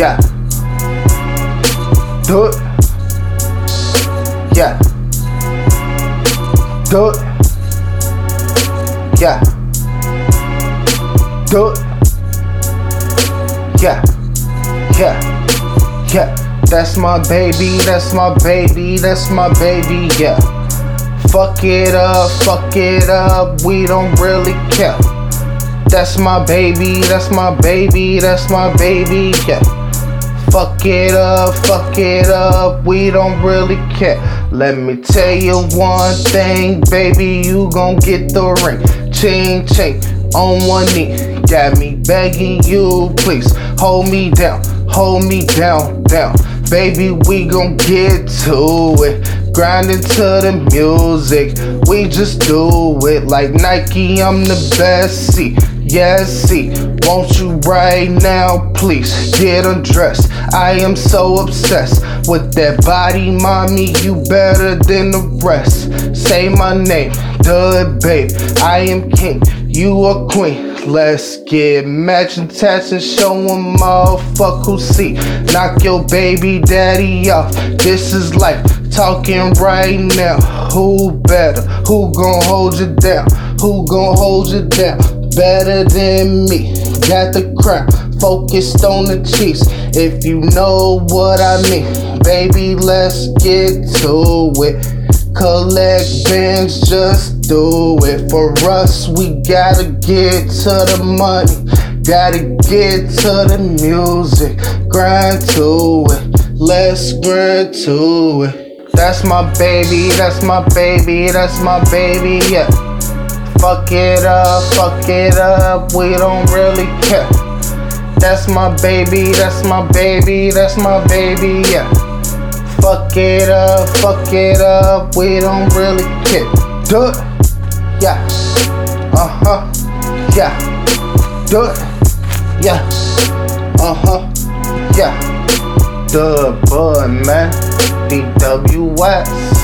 Yeah. Do it. Yeah. Do it. Yeah. Do it. Yeah. Yeah. Yeah. That's my baby. That's my baby. That's my baby. Yeah. Fuck it up. Fuck it up. We don't really care. That's my baby. That's my baby. That's my baby. Yeah. Fuck it up, fuck it up, we don't really care. Let me tell you one thing, baby, you gon' get the ring. Ching ching, on one knee. Got me begging you, please hold me down, hold me down, down. Baby, we gon' get to it. Grinding to the music, we just do it like Nike. I'm the best. See, yes, see. Won't you right now, please get undressed? I am so obsessed with that body, mommy. You better than the rest. Say my name, it, babe. I am king, you a queen. Let's get matching tats and show 'em motherfuck who see. Knock your baby daddy off. This is life. Talking right now. Who better? Who gon' hold you down? Who gon' hold you down? Better than me. Got the crown. Focused on the cheese. If you know what I mean. Baby, let's get to it. Collect bands, just do it. For us, we gotta get to the money. Gotta get to the music. Grind to it. Let's grind to it. That's my baby, that's my baby, that's my baby, yeah. Fuck it up, fuck it up, we don't really care. That's my baby, that's my baby, that's my baby, yeah. Fuck it up, fuck it up, we don't really care. Do it, yeah. Uh huh, yeah. Do it, yeah. Uh huh, yeah. The bud man, BWS.